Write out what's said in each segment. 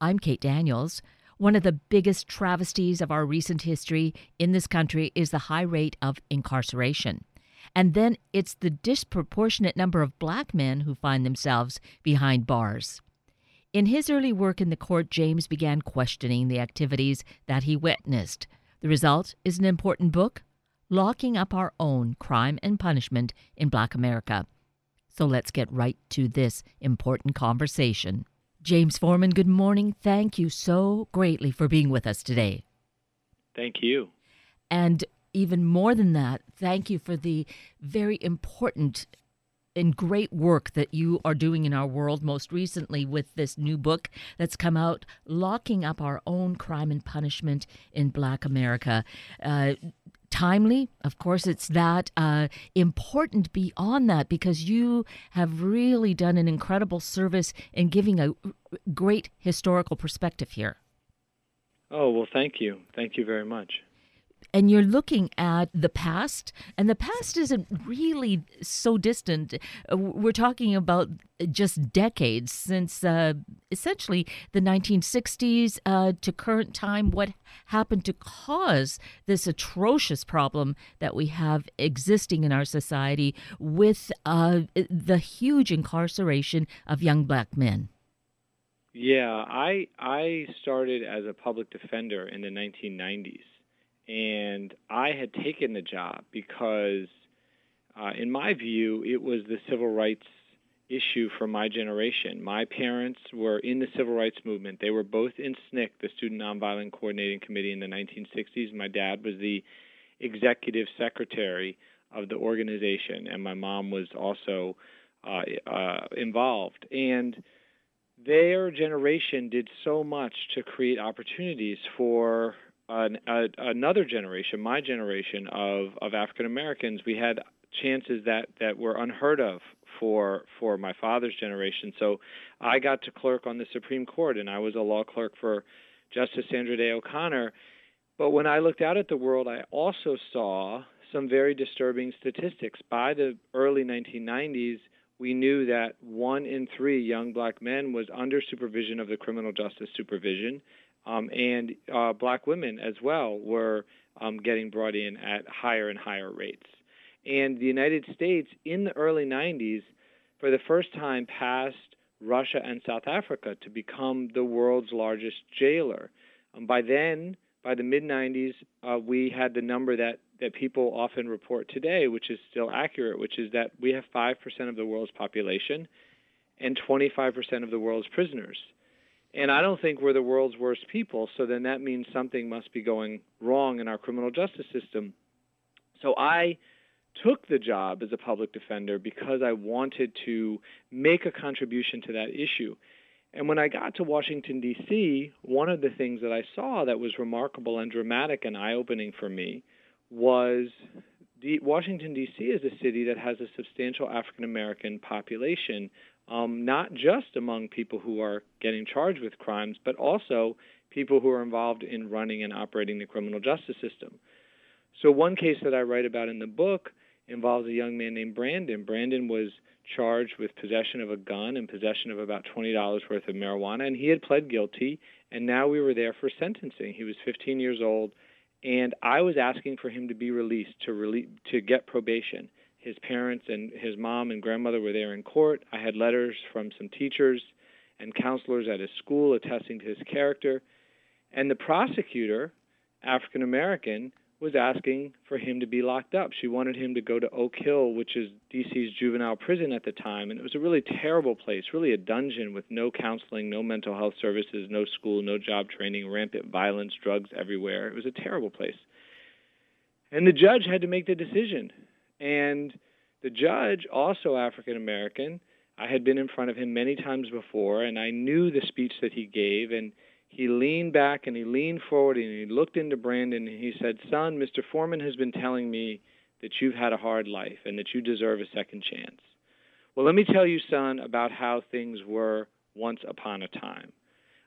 I'm Kate Daniels. One of the biggest travesties of our recent history in this country is the high rate of incarceration. And then it's the disproportionate number of black men who find themselves behind bars. In his early work in the court, James began questioning the activities that he witnessed. The result is an important book, Locking Up Our Own Crime and Punishment in Black America. So let's get right to this important conversation. James Forman, good morning. Thank you so greatly for being with us today. Thank you. And even more than that, thank you for the very important and great work that you are doing in our world, most recently with this new book that's come out, Locking Up Our Own Crime and Punishment in Black America. Uh, timely. Of course, it's that uh, important beyond that because you have really done an incredible service in giving a great historical perspective here. Oh, well, thank you. Thank you very much and you're looking at the past, and the past isn't really so distant. Uh, we're talking about just decades since uh, essentially the 1960s uh, to current time. What happened to cause this atrocious problem that we have existing in our society with uh, the huge incarceration of young black men? Yeah, I I started as a public defender in the 1990s and I had taken the job because, uh, in my view, it was the civil rights issue for my generation. My parents were in the civil rights movement. They were both in SNCC, the Student Nonviolent Coordinating Committee, in the 1960s. My dad was the executive secretary of the organization, and my mom was also uh, uh, involved. And their generation did so much to create opportunities for an, a, another generation, my generation of, of African Americans, we had chances that, that were unheard of for for my father's generation. So I got to clerk on the Supreme Court, and I was a law clerk for Justice Sandra Day O'Connor. But when I looked out at the world, I also saw some very disturbing statistics. By the early 1990s, we knew that one in three young black men was under supervision of the criminal justice supervision, um, and uh, black women as well were um, getting brought in at higher and higher rates. And the United States in the early 90s, for the first time, passed Russia and South Africa to become the world's largest jailer. Um, by then, by the mid 90s, uh, we had the number that, that people often report today, which is still accurate, which is that we have 5% of the world's population and 25% of the world's prisoners. And I don't think we're the world's worst people, so then that means something must be going wrong in our criminal justice system. So I took the job as a public defender because I wanted to make a contribution to that issue. And when I got to Washington, D.C., one of the things that I saw that was remarkable and dramatic and eye opening for me was D- Washington, D.C. is a city that has a substantial African American population um, not just among people who are getting charged with crimes, but also people who are involved in running and operating the criminal justice system. So, one case that I write about in the book involves a young man named Brandon. Brandon was charged with possession of a gun and possession of about $20 worth of marijuana, and he had pled guilty, and now we were there for sentencing. He was 15 years old, and I was asking for him to be released, to, rele- to get probation his parents and his mom and grandmother were there in court. I had letters from some teachers and counselors at his school attesting to his character. And the prosecutor, African American, was asking for him to be locked up. She wanted him to go to Oak Hill, which is DC's juvenile prison at the time. And it was a really terrible place, really a dungeon with no counseling, no mental health services, no school, no job training, rampant violence, drugs everywhere. It was a terrible place. And the judge had to make the decision and the judge, also African American, I had been in front of him many times before, and I knew the speech that he gave. And he leaned back and he leaned forward and he looked into Brandon and he said, Son, Mr. Forman has been telling me that you've had a hard life and that you deserve a second chance. Well, let me tell you, son, about how things were once upon a time.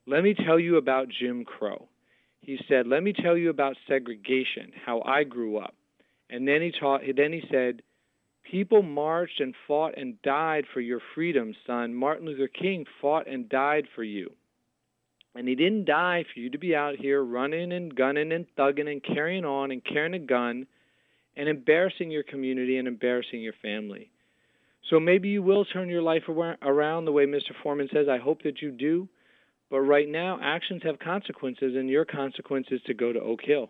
Let me tell you about Jim Crow. He said, Let me tell you about segregation, how I grew up. And then he taught. Then he said, "People marched and fought and died for your freedom, son. Martin Luther King fought and died for you." And he didn't die for you to be out here running and gunning and thugging and carrying on and carrying a gun and embarrassing your community and embarrassing your family. So maybe you will turn your life around the way Mr. Forman says. I hope that you do. But right now, actions have consequences, and your consequence is to go to Oak Hill.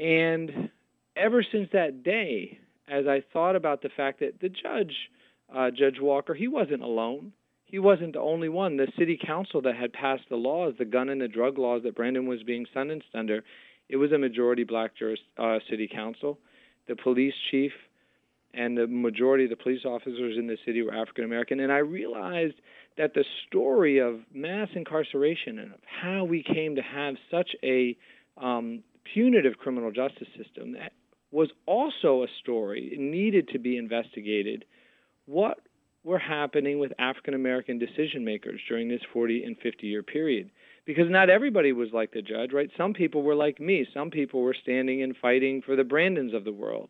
And ever since that day, as I thought about the fact that the judge, uh, Judge Walker, he wasn't alone. He wasn't the only one. The city council that had passed the laws, the gun and the drug laws that Brandon was being sentenced under, it was a majority black uh, city council. The police chief and the majority of the police officers in the city were African American. And I realized that the story of mass incarceration and of how we came to have such a um, punitive criminal justice system that was also a story. Needed to be investigated. What were happening with African American decision makers during this 40 and 50 year period? Because not everybody was like the judge, right? Some people were like me. Some people were standing and fighting for the Brandons of the world.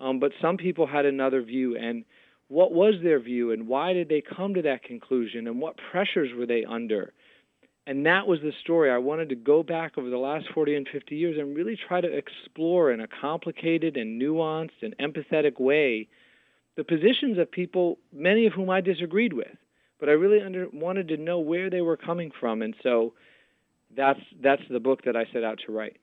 Um, but some people had another view. And what was their view, and why did they come to that conclusion, and what pressures were they under? And that was the story. I wanted to go back over the last 40 and 50 years and really try to explore in a complicated and nuanced and empathetic way the positions of people, many of whom I disagreed with. But I really under, wanted to know where they were coming from. And so that's, that's the book that I set out to write.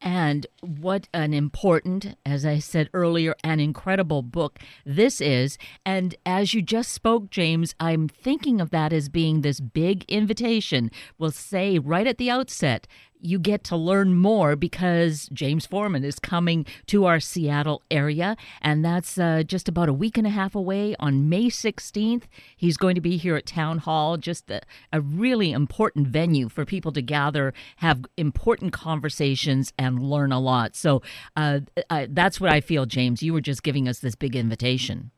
And what an important, as I said earlier, an incredible book this is. And as you just spoke, James, I'm thinking of that as being this big invitation. We'll say right at the outset you get to learn more because James Forman is coming to our Seattle area, and that's uh, just about a week and a half away on May 16th. He's going to be here at Town Hall, just a, a really important venue for people to gather, have important conversations, and learn a lot. So uh, uh, that's what I feel, James. You were just giving us this big invitation.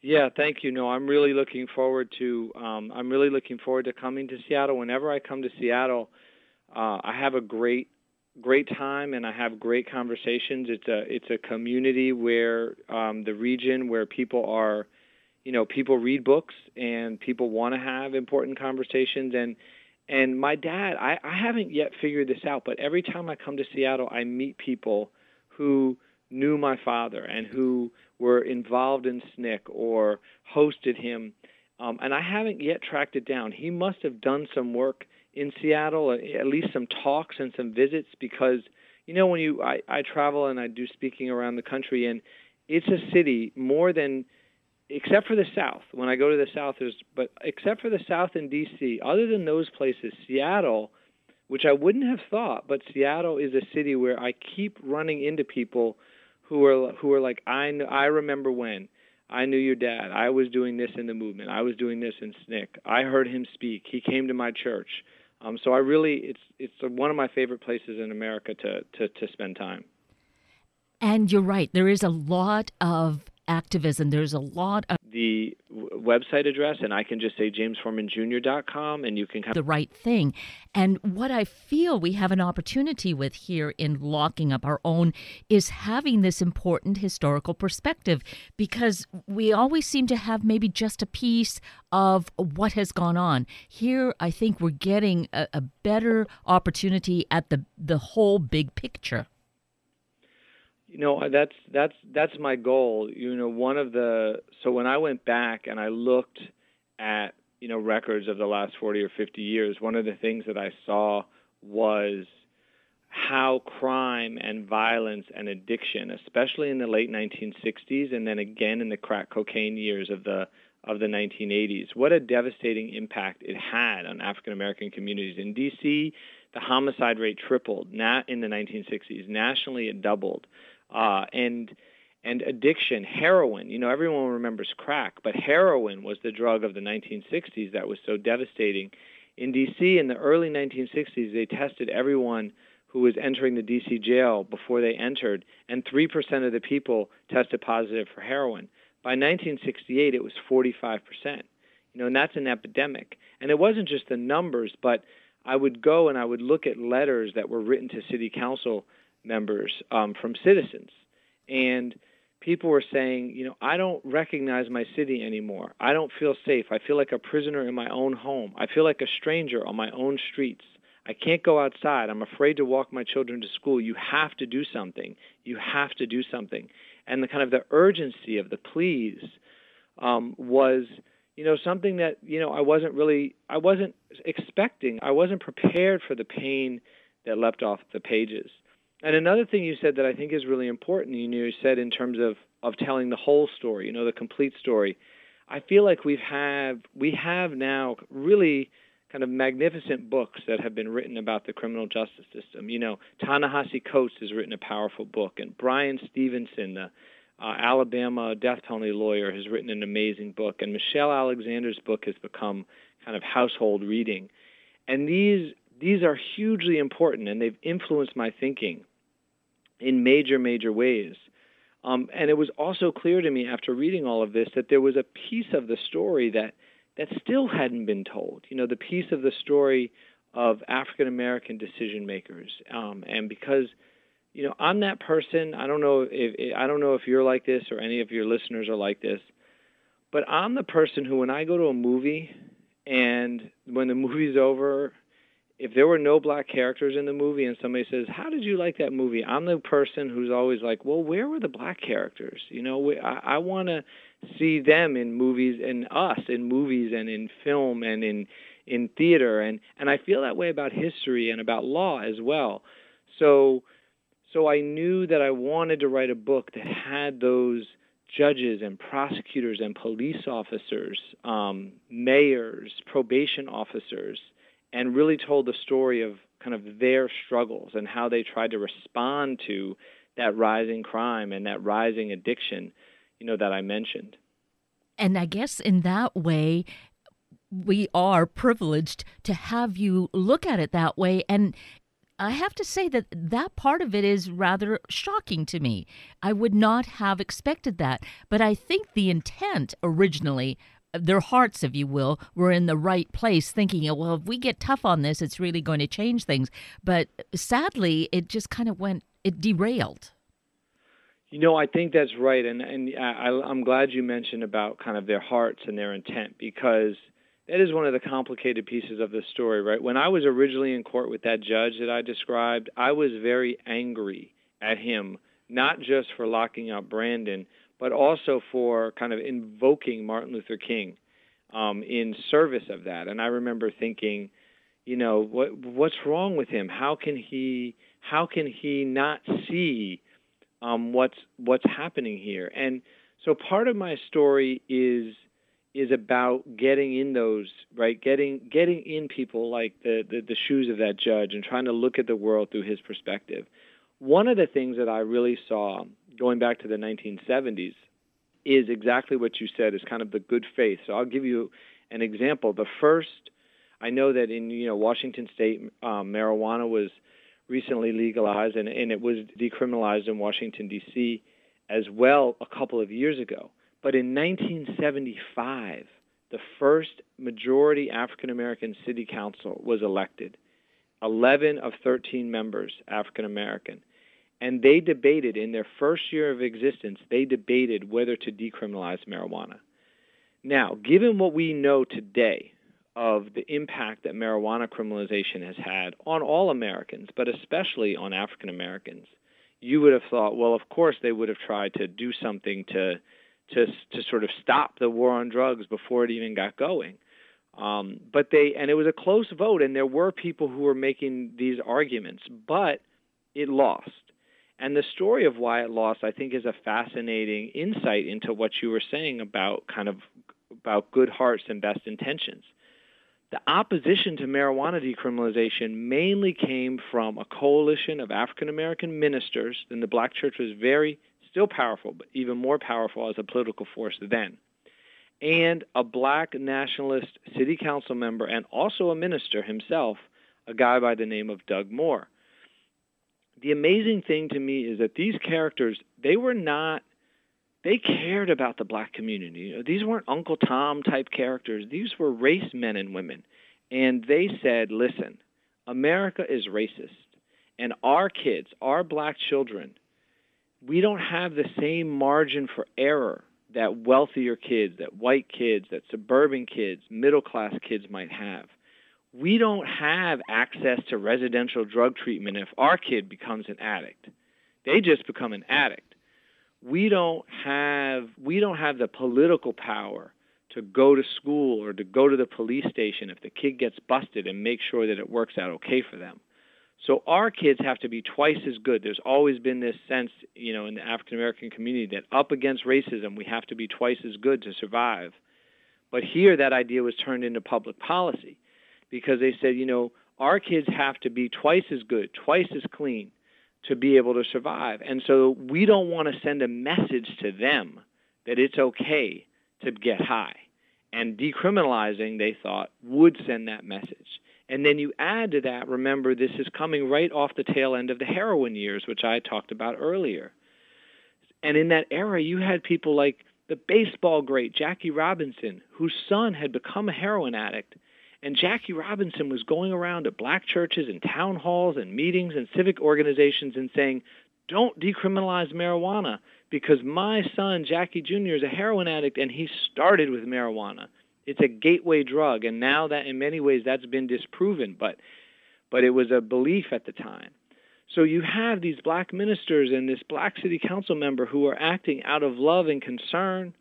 Yeah, thank you. No, I'm really looking forward to. Um, I'm really looking forward to coming to Seattle. Whenever I come to Seattle, uh, I have a great great time and I have great conversations. It's a it's a community where um, the region where people are, you know, people read books and people want to have important conversations and and my dad, I, I haven't yet figured this out, but every time I come to Seattle, I meet people who knew my father and who were involved in SNCC or hosted him. Um, and I haven't yet tracked it down. He must have done some work in Seattle, at least some talks and some visits, because you know when you I, I travel and I do speaking around the country, and it's a city more than except for the South. When I go to the South, there's but except for the South and D.C., other than those places, Seattle, which I wouldn't have thought, but Seattle is a city where I keep running into people who are who are like I I remember when I knew your dad. I was doing this in the movement. I was doing this in SNCC. I heard him speak. He came to my church. Um, so I really, it's it's one of my favorite places in America to, to to spend time. And you're right. There is a lot of activism. There's a lot of the website address, and I can just say jamesformanjr.com, and you can come. The right thing. And what I feel we have an opportunity with here in locking up our own is having this important historical perspective because we always seem to have maybe just a piece of what has gone on. Here, I think we're getting a, a better opportunity at the, the whole big picture. You know, that's that's that's my goal. You know, one of the so when I went back and I looked at you know records of the last 40 or 50 years, one of the things that I saw was how crime and violence and addiction, especially in the late 1960s and then again in the crack cocaine years of the of the 1980s, what a devastating impact it had on African American communities in D.C. The homicide rate tripled in the 1960s. Nationally, it doubled uh, and and addiction, heroin. You know, everyone remembers crack, but heroin was the drug of the 1960s that was so devastating. In D.C. in the early 1960s, they tested everyone who was entering the D.C. jail before they entered, and 3% of the people tested positive for heroin. By 1968, it was 45%. You know, and that's an epidemic. And it wasn't just the numbers, but I would go and I would look at letters that were written to city council members um, from citizens. And people were saying, you know, I don't recognize my city anymore. I don't feel safe. I feel like a prisoner in my own home. I feel like a stranger on my own streets. I can't go outside. I'm afraid to walk my children to school. You have to do something. You have to do something. And the kind of the urgency of the pleas um, was, you know, something that you know I wasn't really, I wasn't expecting. I wasn't prepared for the pain that leapt off the pages. And another thing you said that I think is really important, you know, you said in terms of of telling the whole story, you know, the complete story. I feel like we've have we have now really kind of magnificent books that have been written about the criminal justice system. You know, Ta-Nehisi Coates has written a powerful book, and Bryan Stevenson, the uh, Alabama death penalty lawyer, has written an amazing book, and Michelle Alexander's book has become kind of household reading. And these these are hugely important, and they've influenced my thinking in major, major ways. Um, and it was also clear to me after reading all of this that there was a piece of the story that that still hadn't been told. You know, the piece of the story of African American decision makers. Um, and because, you know, I'm that person. I don't know if I don't know if you're like this or any of your listeners are like this, but I'm the person who, when I go to a movie, and when the movie's over, if there were no black characters in the movie and somebody says, "How did you like that movie?" I'm the person who's always like, "Well, where were the black characters?" You know, I, I want to see them in movies and us in movies and in film and in in theater and and I feel that way about history and about law as well. So so I knew that I wanted to write a book that had those judges and prosecutors and police officers, um, mayors, probation officers, and really told the story of kind of their struggles and how they tried to respond to that rising crime and that rising addiction you know that I mentioned. And I guess in that way we are privileged to have you look at it that way and I have to say that that part of it is rather shocking to me. I would not have expected that, but I think the intent originally their hearts, if you will, were in the right place, thinking, oh, well, if we get tough on this, it's really going to change things. But sadly, it just kind of went, it derailed. You know, I think that's right, and and I, I'm glad you mentioned about kind of their hearts and their intent because that is one of the complicated pieces of the story, right? When I was originally in court with that judge that I described, I was very angry at him, not just for locking up Brandon, but also for kind of invoking Martin Luther King um, in service of that. And I remember thinking, you know, what what's wrong with him? How can he how can he not see um, what's what's happening here. And so part of my story is is about getting in those right, getting getting in people like the, the the shoes of that judge and trying to look at the world through his perspective. One of the things that I really saw going back to the 1970s is exactly what you said is kind of the good faith. So I'll give you an example. The first, I know that in you know Washington State, um, marijuana was recently legalized, and, and it was decriminalized in Washington, D.C. as well a couple of years ago. But in 1975, the first majority African American city council was elected. 11 of 13 members African American. And they debated, in their first year of existence, they debated whether to decriminalize marijuana. Now, given what we know today, of the impact that marijuana criminalization has had on all Americans, but especially on African Americans, you would have thought, well, of course they would have tried to do something to to to sort of stop the war on drugs before it even got going. Um, but they and it was a close vote, and there were people who were making these arguments, but it lost. And the story of why it lost, I think, is a fascinating insight into what you were saying about kind of about good hearts and best intentions. The opposition to marijuana decriminalization mainly came from a coalition of African American ministers, and the black church was very, still powerful, but even more powerful as a political force then, and a black nationalist city council member and also a minister himself, a guy by the name of Doug Moore. The amazing thing to me is that these characters, they were not they cared about the black community. These weren't Uncle Tom type characters. These were race men and women. And they said, listen, America is racist. And our kids, our black children, we don't have the same margin for error that wealthier kids, that white kids, that suburban kids, middle class kids might have. We don't have access to residential drug treatment if our kid becomes an addict. They just become an addict. We don't have we don't have the political power to go to school or to go to the police station if the kid gets busted and make sure that it works out okay for them. So our kids have to be twice as good. There's always been this sense, you know, in the African American community that up against racism, we have to be twice as good to survive. But here, that idea was turned into public policy because they said, you know, our kids have to be twice as good, twice as clean to be able to survive. And so we don't want to send a message to them that it's okay to get high. And decriminalizing, they thought, would send that message. And then you add to that, remember, this is coming right off the tail end of the heroin years, which I talked about earlier. And in that era, you had people like the baseball great Jackie Robinson, whose son had become a heroin addict. And Jackie Robinson was going around to black churches and town halls and meetings and civic organizations and saying, don't decriminalize marijuana because my son, Jackie Jr., is a heroin addict and he started with marijuana. It's a gateway drug, and now that in many ways that's been disproven, but but it was a belief at the time. So you have these black ministers and this black city council member who are acting out of love and concern,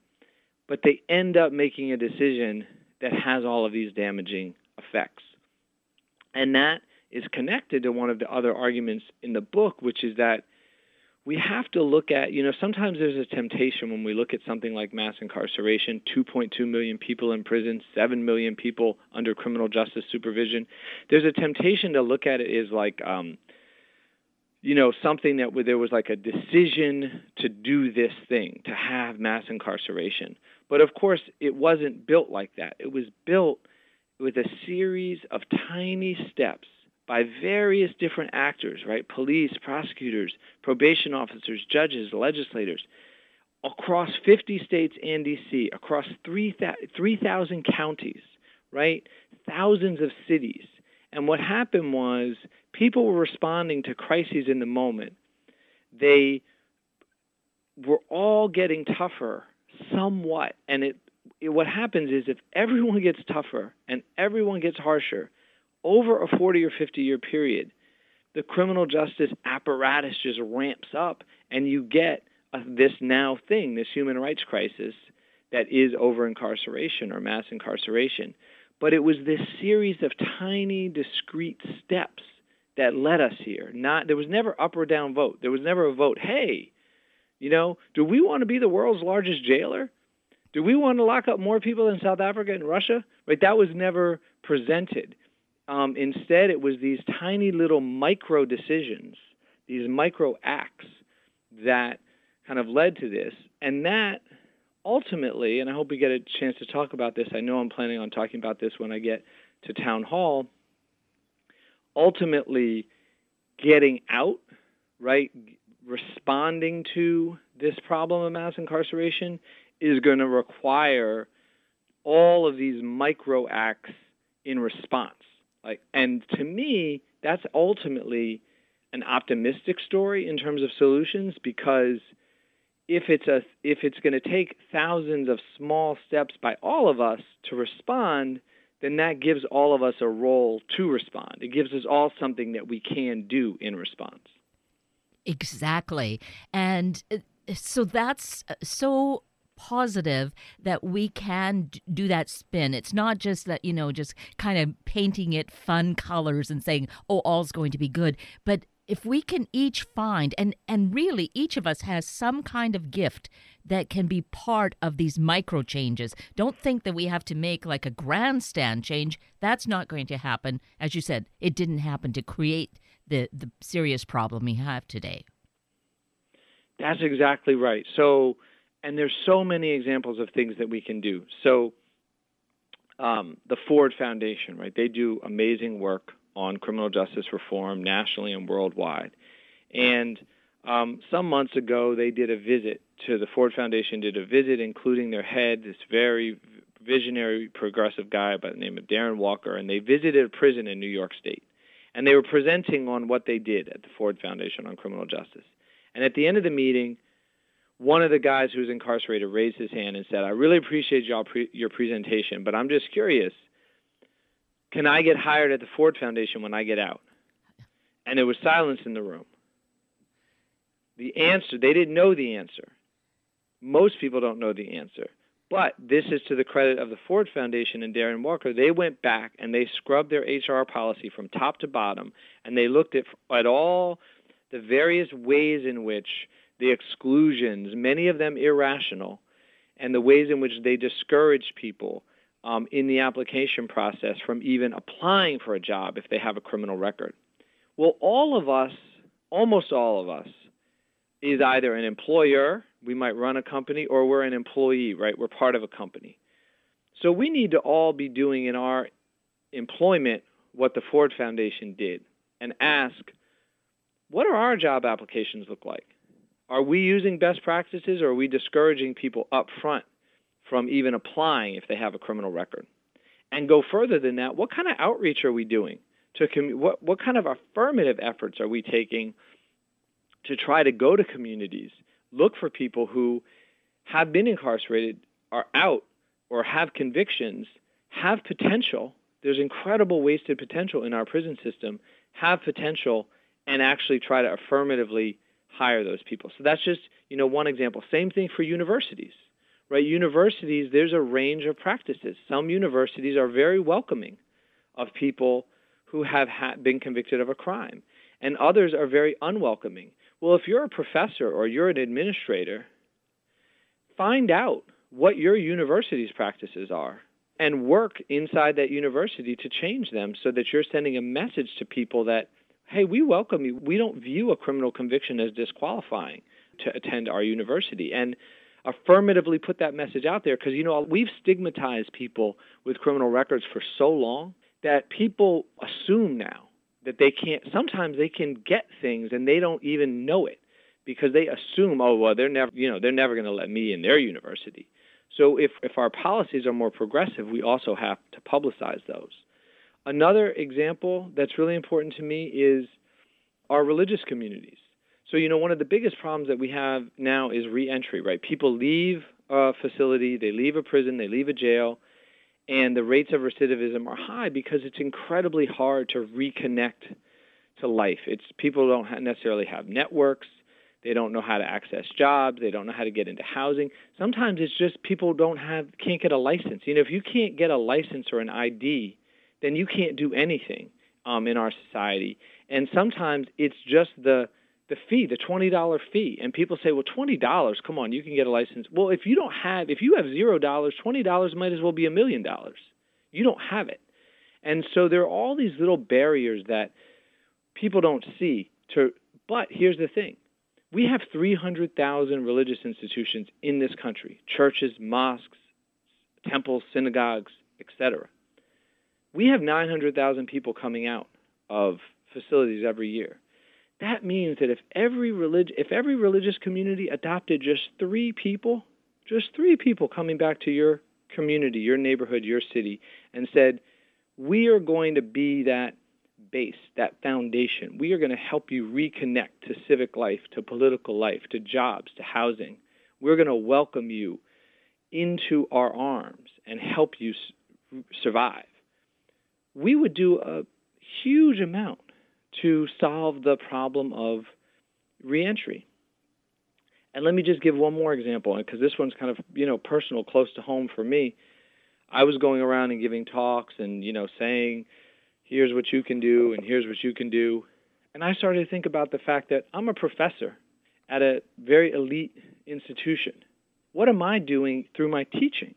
but they end up making a decision that has all of these damaging effects. And that is connected to one of the other arguments in the book, which is that we have to look at, you know, sometimes there's a temptation when we look at something like mass incarceration 2.2 million people in prison, 7 million people under criminal justice supervision. There's a temptation to look at it as like, um, you know, something that there was like a decision to do this thing, to have mass incarceration. But of course, it wasn't built like that. It was built with a series of tiny steps by various different actors, right? Police, prosecutors, probation officers, judges, legislators, across 50 states and DC, across 3,000 counties, right? Thousands of cities. And what happened was people were responding to crises in the moment. They were all getting tougher somewhat. And it, it what happens is if everyone gets tougher and everyone gets harsher, over a 40 or 50 year period, the criminal justice apparatus just ramps up, and you get a, this now thing, this human rights crisis that is over incarceration or mass incarceration. But it was this series of tiny, discrete steps that led us here. Not there was never up or down vote. There was never a vote. Hey, you know, do we want to be the world's largest jailer? Do we want to lock up more people in South Africa and Russia? Right? That was never presented. Um, instead, it was these tiny little micro decisions, these micro acts that kind of led to this. And that ultimately, and I hope we get a chance to talk about this, I know I'm planning on talking about this when I get to town hall. Ultimately, getting out, right, responding to this problem of mass incarceration is going to require all of these micro acts in response. Like, and to me, that's ultimately an optimistic story in terms of solutions because if it's a if it's going to take thousands of small steps by all of us to respond, then that gives all of us a role to respond. It gives us all something that we can do in response. Exactly. And uh, so that's uh, so positive that we can do that spin. It's not just that, you know, just kind of painting it fun colors and saying, oh, all's going to be good. But if we can each find and and really each of us has some kind of gift that can be part of these micro changes don't think that we have to make like a grandstand change that's not going to happen as you said it didn't happen to create the the serious problem we have today that's exactly right so and there's so many examples of things that we can do. So, um, the Ford Foundation, right? They do amazing work on criminal justice reform nationally and worldwide. And um, some months ago, they did a visit to the Ford Foundation. Did a visit, including their head, this very visionary, progressive guy by the name of Darren Walker, and they visited a prison in New York State. And they were presenting on what they did at the Ford Foundation on criminal justice. And at the end of the meeting, one of the guys who was incarcerated raised his hand and said, I really appreciate y'all pre- your presentation, but I'm just curious. Can I get hired at the Ford Foundation when I get out? And there was silence in the room. The answer, they didn't know the answer. Most people don't know the answer. But this is to the credit of the Ford Foundation and Darren Walker. They went back and they scrubbed their HR policy from top to bottom, and they looked at, at all the various ways in which the exclusions, many of them irrational, and the ways in which they discourage people um, in the application process from even applying for a job if they have a criminal record. Well, all of us, almost all of us, is either an employer, we might run a company, or we're an employee, right? We're part of a company. So we need to all be doing in our employment what the Ford Foundation did and ask, what are our job applications look like? Are we using best practices or are we discouraging people up front from even applying if they have a criminal record? And go further than that, what kind of outreach are we doing? To com- what, what kind of affirmative efforts are we taking to try to go to communities, look for people who have been incarcerated, are out, or have convictions, have potential. There's incredible wasted potential in our prison system, have potential, and actually try to affirmatively hire those people. So that's just, you know, one example. Same thing for universities. Right? Universities, there's a range of practices. Some universities are very welcoming of people who have ha- been convicted of a crime, and others are very unwelcoming. Well, if you're a professor or you're an administrator, find out what your university's practices are and work inside that university to change them so that you're sending a message to people that, hey, we welcome you. We don't view a criminal conviction as disqualifying to attend our university. And affirmatively put that message out there because, you know, we've stigmatized people with criminal records for so long that people assume now that they can't sometimes they can get things and they don't even know it because they assume oh well they're never you know they're never going to let me in their university. So if if our policies are more progressive we also have to publicize those. Another example that's really important to me is our religious communities. So you know one of the biggest problems that we have now is reentry right? People leave a facility they leave a prison they leave a jail and the rates of recidivism are high because it's incredibly hard to reconnect to life. It's people don't necessarily have networks. They don't know how to access jobs. They don't know how to get into housing. Sometimes it's just people don't have can't get a license. You know, if you can't get a license or an ID, then you can't do anything um, in our society. And sometimes it's just the the fee, the twenty dollar fee, and people say, "Well, twenty dollars, come on, you can get a license." Well, if you don't have, if you have zero dollars, twenty dollars might as well be a million dollars. You don't have it, and so there are all these little barriers that people don't see. To, but here's the thing: we have three hundred thousand religious institutions in this country, churches, mosques, temples, synagogues, etc. We have nine hundred thousand people coming out of facilities every year that means that if every relig- if every religious community adopted just three people, just three people coming back to your community, your neighborhood, your city, and said, "We are going to be that base, that foundation. We are going to help you reconnect to civic life, to political life, to jobs, to housing. We're going to welcome you into our arms and help you survive." We would do a huge amount to solve the problem of reentry. And let me just give one more example, because this one's kind of you know personal, close to home for me. I was going around and giving talks and you know saying, "Here's what you can do," and "Here's what you can do," and I started to think about the fact that I'm a professor at a very elite institution. What am I doing through my teaching?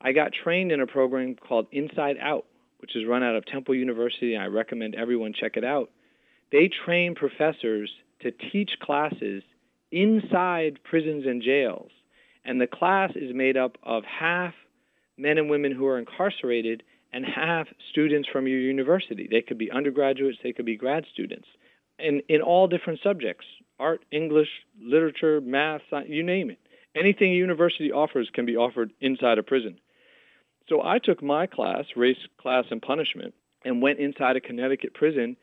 I got trained in a program called Inside Out, which is run out of Temple University. and I recommend everyone check it out. They train professors to teach classes inside prisons and jails. And the class is made up of half men and women who are incarcerated and half students from your university. They could be undergraduates, they could be grad students, and in all different subjects art, English, literature, math, science, you name it. Anything a university offers can be offered inside a prison. So I took my class, race, class, and punishment, and went inside a Connecticut prison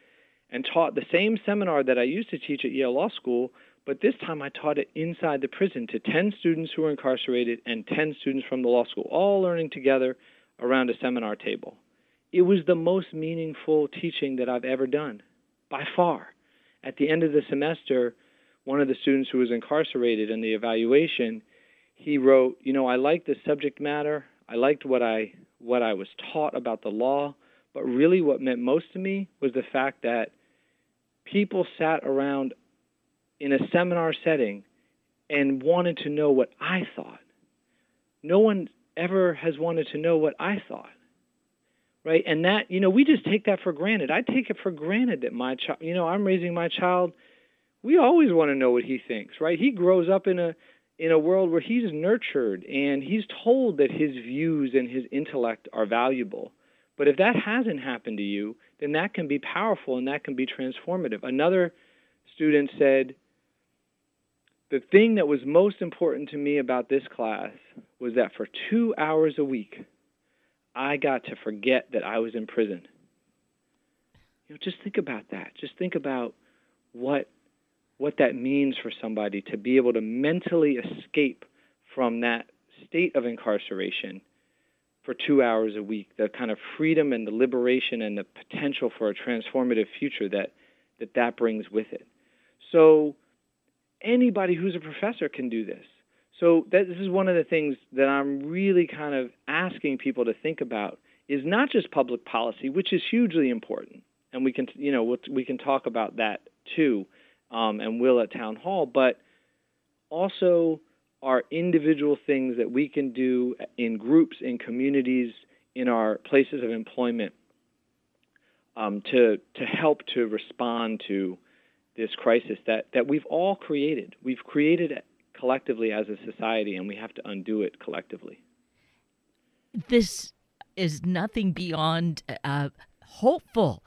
and taught the same seminar that I used to teach at Yale Law School, but this time I taught it inside the prison to 10 students who were incarcerated and 10 students from the law school, all learning together around a seminar table. It was the most meaningful teaching that I've ever done, by far. At the end of the semester, one of the students who was incarcerated in the evaluation, he wrote, "You know, I liked the subject matter. I liked what I what I was taught about the law, but really what meant most to me was the fact that people sat around in a seminar setting and wanted to know what I thought. No one ever has wanted to know what I thought. Right? And that, you know, we just take that for granted. I take it for granted that my child, you know, I'm raising my child. We always want to know what he thinks, right? He grows up in a in a world where he's nurtured and he's told that his views and his intellect are valuable. But if that hasn't happened to you, then that can be powerful and that can be transformative. Another student said, The thing that was most important to me about this class was that for two hours a week, I got to forget that I was in prison. You know, just think about that. Just think about what what that means for somebody to be able to mentally escape from that state of incarceration for two hours a week, the kind of freedom and the liberation and the potential for a transformative future that that, that brings with it. So anybody who's a professor can do this. So that, this is one of the things that I'm really kind of asking people to think about is not just public policy, which is hugely important, and we can you know we can talk about that too, um, and will at town hall, but also are individual things that we can do in groups, in communities, in our places of employment um, to, to help to respond to this crisis that, that we've all created. We've created it collectively as a society, and we have to undo it collectively. This is nothing beyond uh, hopeful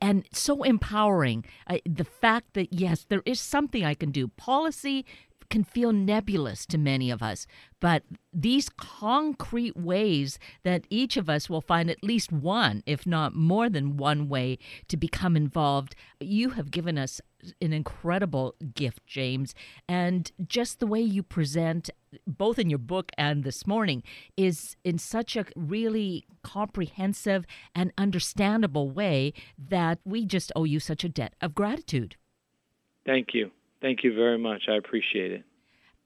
and so empowering. Uh, the fact that, yes, there is something I can do. Policy can feel nebulous to many of us, but these concrete ways that each of us will find at least one, if not more than one way to become involved, you have given us an incredible gift, James. And just the way you present, both in your book and this morning, is in such a really comprehensive and understandable way that we just owe you such a debt of gratitude. Thank you. Thank you very much. I appreciate it.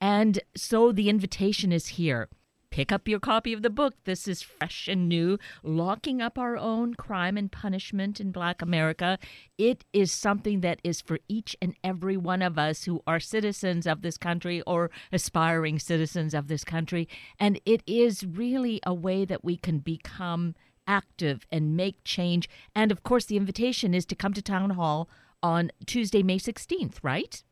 And so the invitation is here. Pick up your copy of the book. This is fresh and new. Locking Up Our Own Crime and Punishment in Black America. It is something that is for each and every one of us who are citizens of this country or aspiring citizens of this country. And it is really a way that we can become active and make change. And of course, the invitation is to come to Town Hall on Tuesday, May 16th, right?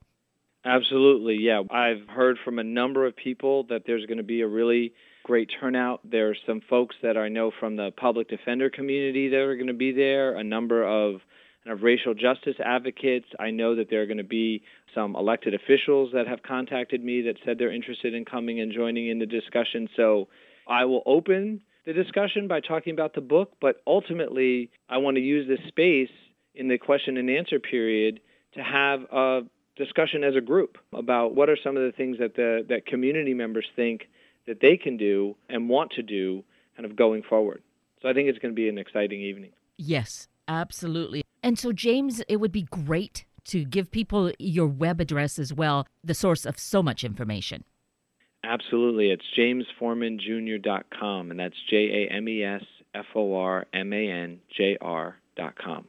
Absolutely, yeah. I've heard from a number of people that there's going to be a really great turnout. There are some folks that I know from the public defender community that are going to be there, a number of, of racial justice advocates. I know that there are going to be some elected officials that have contacted me that said they're interested in coming and joining in the discussion. So I will open the discussion by talking about the book, but ultimately, I want to use this space in the question and answer period to have a discussion as a group about what are some of the things that the that community members think that they can do and want to do kind of going forward. So I think it's going to be an exciting evening. Yes, absolutely. And so James, it would be great to give people your web address as well, the source of so much information. Absolutely. It's jamesformanjr.com, and that's J A M E S F O R M A N J R.com.